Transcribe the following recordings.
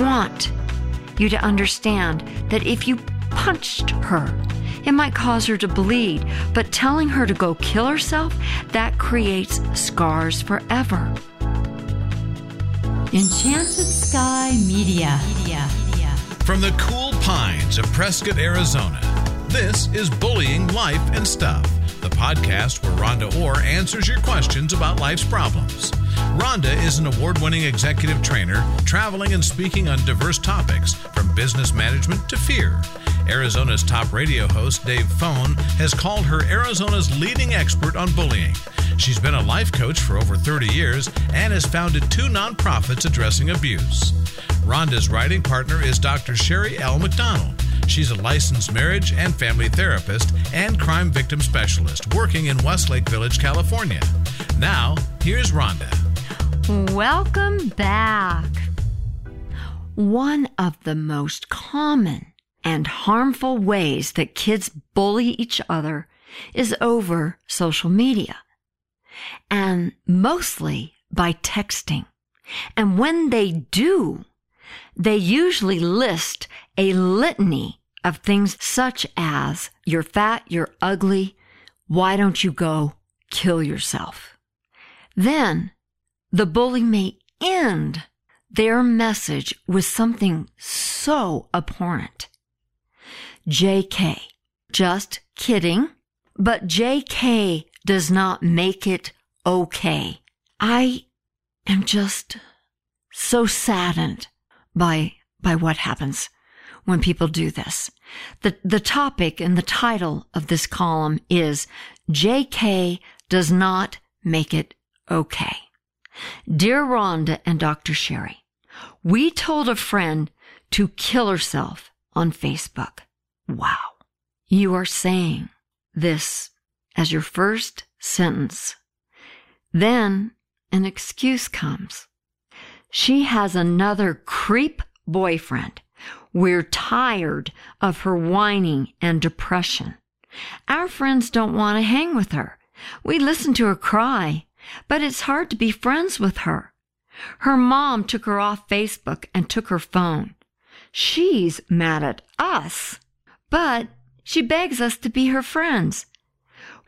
want you to understand that if you punched her, it might cause her to bleed, but telling her to go kill herself, that creates scars forever. Enchanted Sky Media. From the cool pines of Prescott, Arizona, this is Bullying Life and Stuff, the podcast where Rhonda Orr answers your questions about life's problems. Rhonda is an award winning executive trainer, traveling and speaking on diverse topics from business management to fear. Arizona's top radio host, Dave Phone, has called her Arizona's leading expert on bullying. She's been a life coach for over 30 years and has founded two nonprofits addressing abuse. Rhonda's writing partner is Dr. Sherry L. McDonald. She's a licensed marriage and family therapist and crime victim specialist working in Westlake Village, California. Now, here's Rhonda. Welcome back. One of the most common and harmful ways that kids bully each other is over social media and mostly by texting. And when they do, they usually list a litany of things such as, you're fat, you're ugly, why don't you go kill yourself? Then the bully may end their message with something so abhorrent. JK. Just kidding. But JK does not make it okay. I am just so saddened by, by what happens when people do this. The, the topic and the title of this column is JK does not make it okay. Dear Rhonda and Dr. Sherry, we told a friend to kill herself on Facebook. Wow. You are saying this as your first sentence. Then an excuse comes. She has another creep boyfriend. We're tired of her whining and depression. Our friends don't want to hang with her. We listen to her cry, but it's hard to be friends with her. Her mom took her off Facebook and took her phone. She's mad at us, but she begs us to be her friends.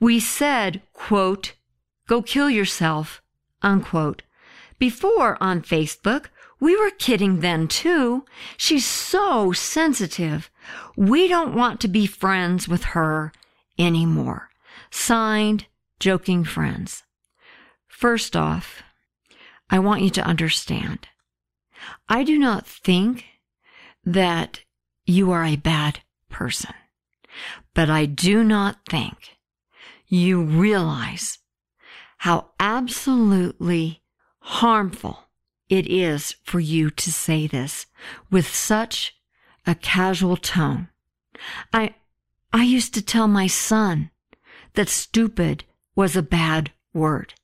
We said, quote, go kill yourself, unquote. Before on Facebook, we were kidding then too. She's so sensitive. We don't want to be friends with her anymore. Signed, joking friends. First off, I want you to understand. I do not think that you are a bad person, but I do not think you realize how absolutely harmful it is for you to say this with such a casual tone. I, I used to tell my son that stupid was a bad word.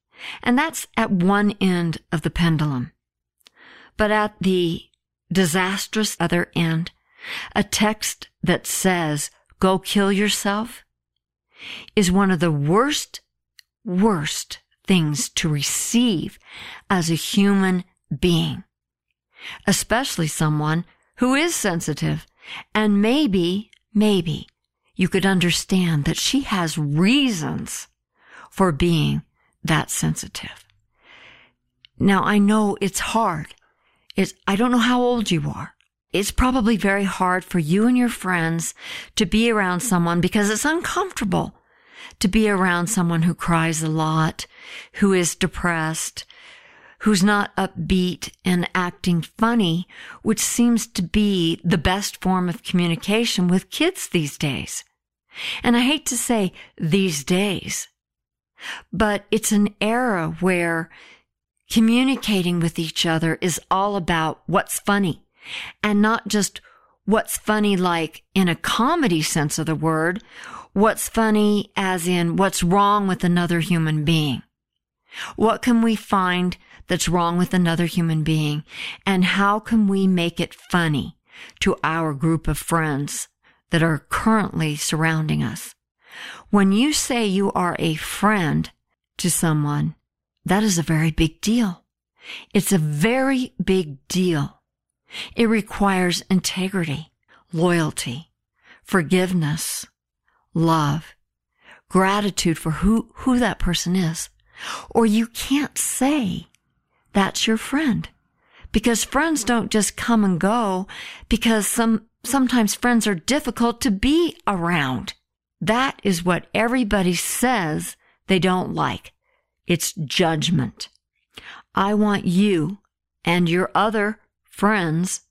And that's at one end of the pendulum. But at the disastrous other end, a text that says, go kill yourself is one of the worst, worst things to receive as a human being, especially someone who is sensitive and maybe, maybe you could understand that she has reasons for being that sensitive. Now I know it's hard. It's, I don't know how old you are. It's probably very hard for you and your friends to be around someone because it's uncomfortable to be around someone who cries a lot, who is depressed, who's not upbeat and acting funny, which seems to be the best form of communication with kids these days. And I hate to say these days but it's an era where communicating with each other is all about what's funny and not just what's funny like in a comedy sense of the word, what's funny as in what's wrong with another human being. What can we find that's wrong with another human being and how can we make it funny to our group of friends that are currently surrounding us? When you say you are a friend to someone, that is a very big deal. It's a very big deal It requires integrity, loyalty, forgiveness, love, gratitude for who, who that person is. Or you can't say that's your friend because friends don't just come and go because some, sometimes friends are difficult to be around. That is what everybody says they don't like. It's judgment. I want you and your other friends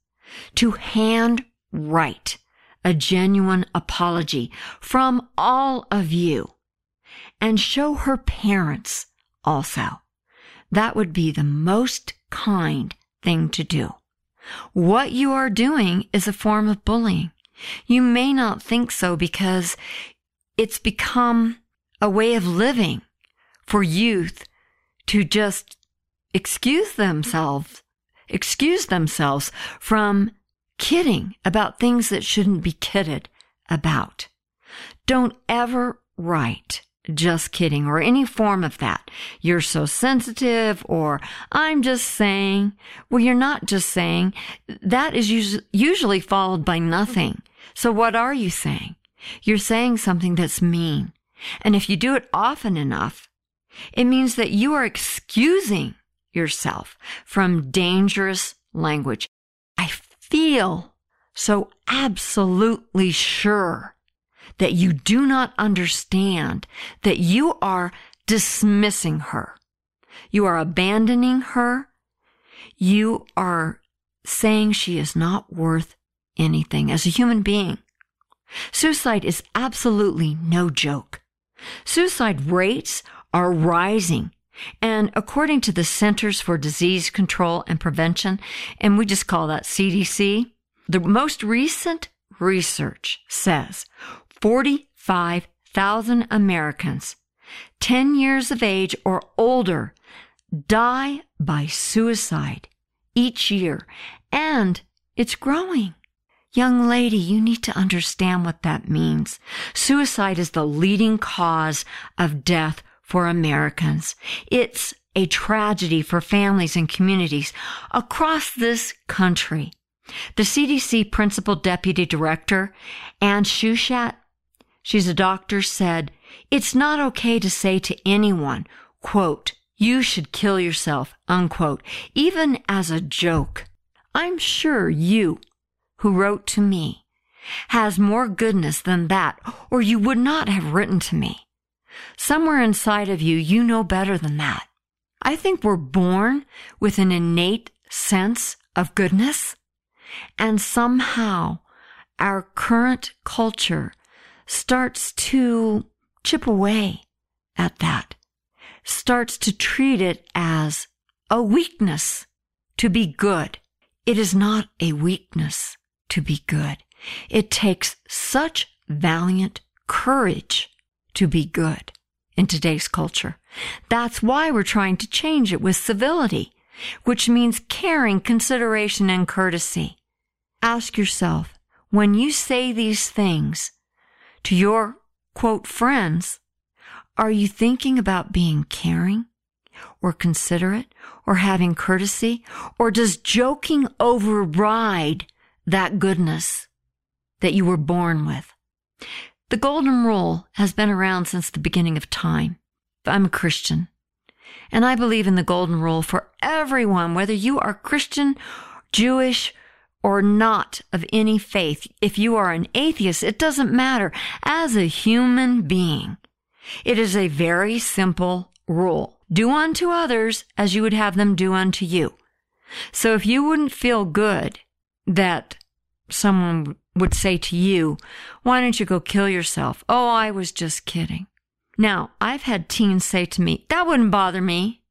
to hand write a genuine apology from all of you and show her parents also. That would be the most kind thing to do. What you are doing is a form of bullying. You may not think so because it's become a way of living for youth to just excuse themselves, excuse themselves from kidding about things that shouldn't be kidded about. Don't ever write just kidding or any form of that. You're so sensitive or I'm just saying. Well, you're not just saying. That is usually followed by nothing. So what are you saying? You're saying something that's mean. And if you do it often enough, it means that you are excusing yourself from dangerous language. I feel so absolutely sure that you do not understand that you are dismissing her. You are abandoning her. You are saying she is not worth anything as a human being. Suicide is absolutely no joke. Suicide rates are rising. And according to the Centers for Disease Control and Prevention, and we just call that CDC, the most recent research says 45,000 Americans 10 years of age or older die by suicide each year, and it's growing. Young lady, you need to understand what that means. Suicide is the leading cause of death for Americans. It's a tragedy for families and communities across this country. The CDC Principal Deputy Director, Anne Schuchat, she's a doctor, said, It's not okay to say to anyone, quote, you should kill yourself, unquote, even as a joke. I'm sure you, who wrote to me, has more goodness than that, or you would not have written to me. Somewhere inside of you, you know better than that. I think we're born with an innate sense of goodness and somehow our current culture starts to chip away at that, starts to treat it as a weakness to be good. It is not a weakness to be good. It takes such valiant courage to be good in today's culture. That's why we're trying to change it with civility, which means caring, consideration, and courtesy. Ask yourself, when you say these things to your quote friends, are you thinking about being caring or considerate or having courtesy? Or does joking override that goodness that you were born with? The golden rule has been around since the beginning of time. I'm a Christian and I believe in the golden rule for everyone, whether you are Christian, Jewish, or not of any faith, if you are an atheist, it doesn't matter. As a human being, it is a very simple rule. Do unto others as you would have them do unto you. So if you wouldn't feel good that someone would say to you, why don't you go kill yourself? Oh, I was just kidding. Now, I've had teens say to me, that wouldn't bother me,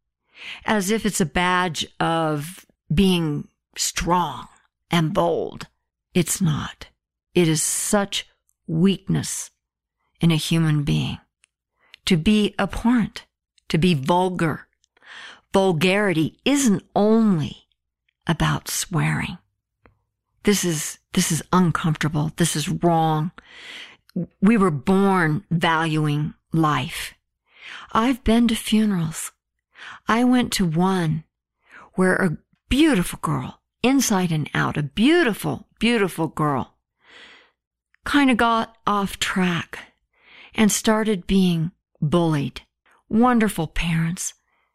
as if it's a badge of being strong and bold. It's not. It is such weakness in a human being to be abhorrent, to be vulgar. Vulgarity isn't only about swearing. This is, this is uncomfortable. This is wrong. We were born valuing life. I've been to funerals. I went to one where a beautiful girl inside and out, a beautiful, beautiful girl, kind of got off track and started being bullied. Wonderful parents.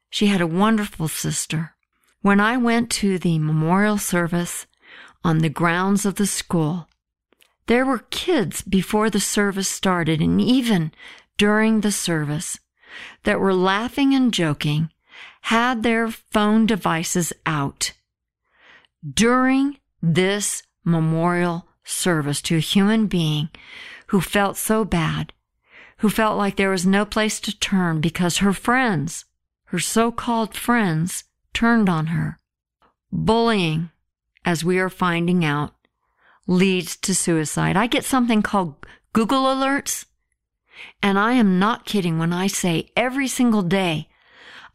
She had a wonderful sister. When I went to the memorial service on the grounds of the school, there were kids before the service started and even during the service that were laughing and joking, had their phone devices out. During this memorial service to a human being who felt so bad, who felt like there was no place to turn because her friends, her so-called friends, turned on her. Bullying, as we are finding out, leads to suicide. I get something called Google alerts, and I am not kidding when I say every single day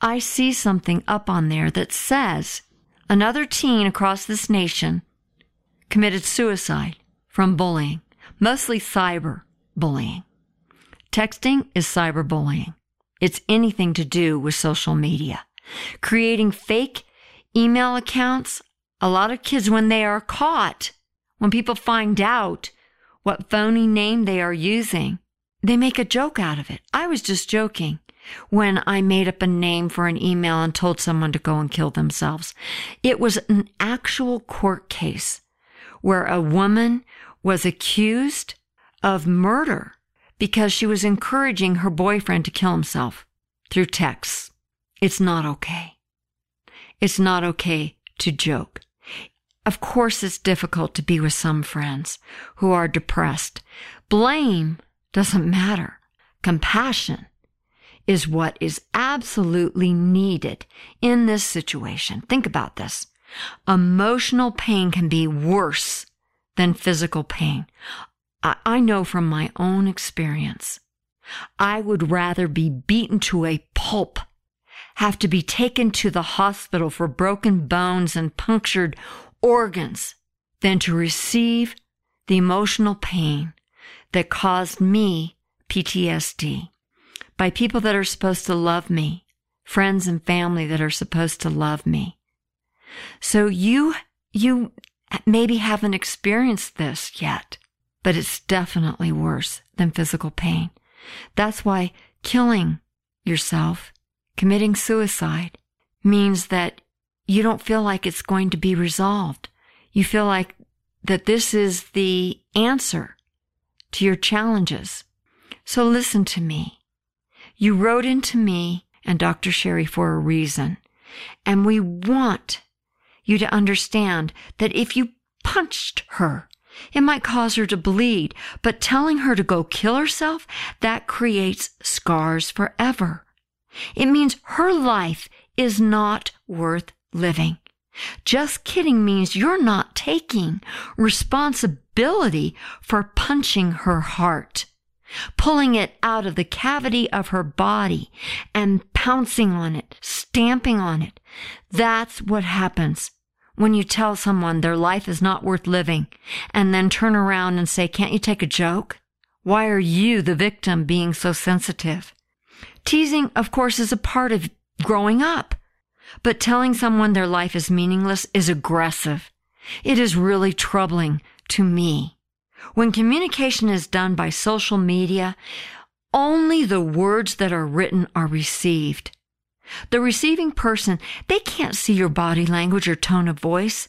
I see something up on there that says another teen across this nation committed suicide from bullying, mostly cyber bullying. Texting is cyberbullying. It's anything to do with social media. Creating fake email accounts. A lot of kids, when they are caught, when people find out what phony name they are using, they make a joke out of it. I was just joking when I made up a name for an email and told someone to go and kill themselves. It was an actual court case where a woman was accused of murder because she was encouraging her boyfriend to kill himself through texts. It's not okay. It's not okay to joke. Of course, it's difficult to be with some friends who are depressed. Blame doesn't matter. Compassion is what is absolutely needed in this situation. Think about this. Emotional pain can be worse than physical pain. I know from my own experience. I would rather be beaten to a pulp, have to be taken to the hospital for broken bones and punctured organs than to receive the emotional pain that caused me PTSD by people that are supposed to love me, friends and family that are supposed to love me. So you, you maybe haven't experienced this yet, but it's definitely worse than physical pain. That's why killing yourself, committing suicide means that you don't feel like it's going to be resolved. You feel like that this is the answer to your challenges. So listen to me. You wrote into me and Dr. Sherry for a reason. And we want you to understand that if you punched her, it might cause her to bleed, but telling her to go kill herself, that creates scars forever. It means her life is not worth living. Just kidding means you're not taking responsibility for punching her heart pulling it out of the cavity of her body and pouncing on it, stamping on it. That's what happens when you tell someone their life is not worth living and then turn around and say, can't you take a joke? Why are you, the victim, being so sensitive? Teasing, of course, is a part of growing up, but telling someone their life is meaningless is aggressive. It is really troubling to me. When communication is done by social media, only the words that are written are received. The receiving person, they can't see your body language or tone of voice.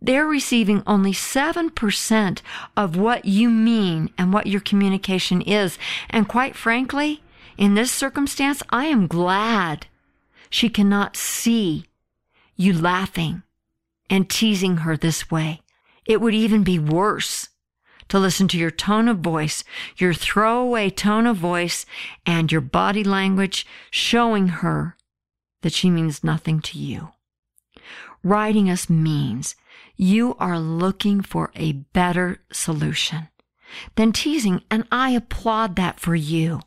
They're receiving only 7% of what you mean and what your communication is. And quite frankly, in this circumstance, I am glad she cannot see you laughing and teasing her this way. It would even be worse to listen to your tone of voice, your throwaway tone of voice, and your body language showing her that she means nothing to you. Writing us means you are looking for a better solution than teasing, and I applaud that for you.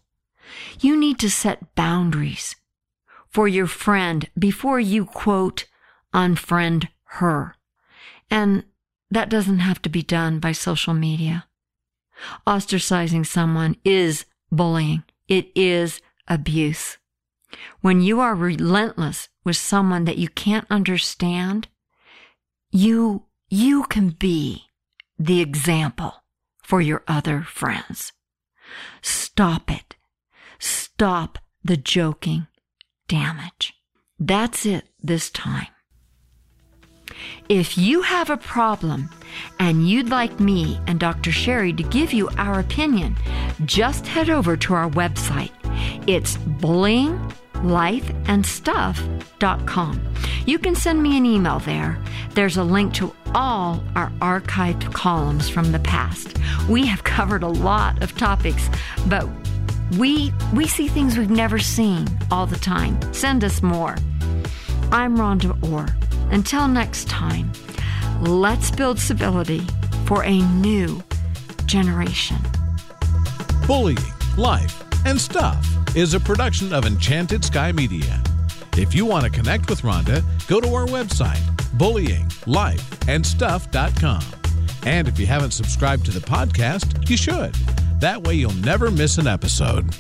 You need to set boundaries for your friend before you quote, unfriend her. And that doesn't have to be done by social media. Ostracizing someone is bullying. It is abuse. When you are relentless with someone that you can't understand, you, you can be the example for your other friends. Stop it. Stop the joking damage. That's it this time. If you have a problem and you'd like me and Dr. Sherry to give you our opinion, just head over to our website. It's bullyinglifeandstuff.com. You can send me an email there. There's a link to all our archived columns from the past. We have covered a lot of topics, but we we see things we've never seen all the time. Send us more. I'm Rhonda Orr. Until next time, let's build civility for a new generation. Bullying, Life, and Stuff is a production of Enchanted Sky Media. If you want to connect with Rhonda, go to our website, bullyinglifeandstuff.com. And if you haven't subscribed to the podcast, you should. That way you'll never miss an episode.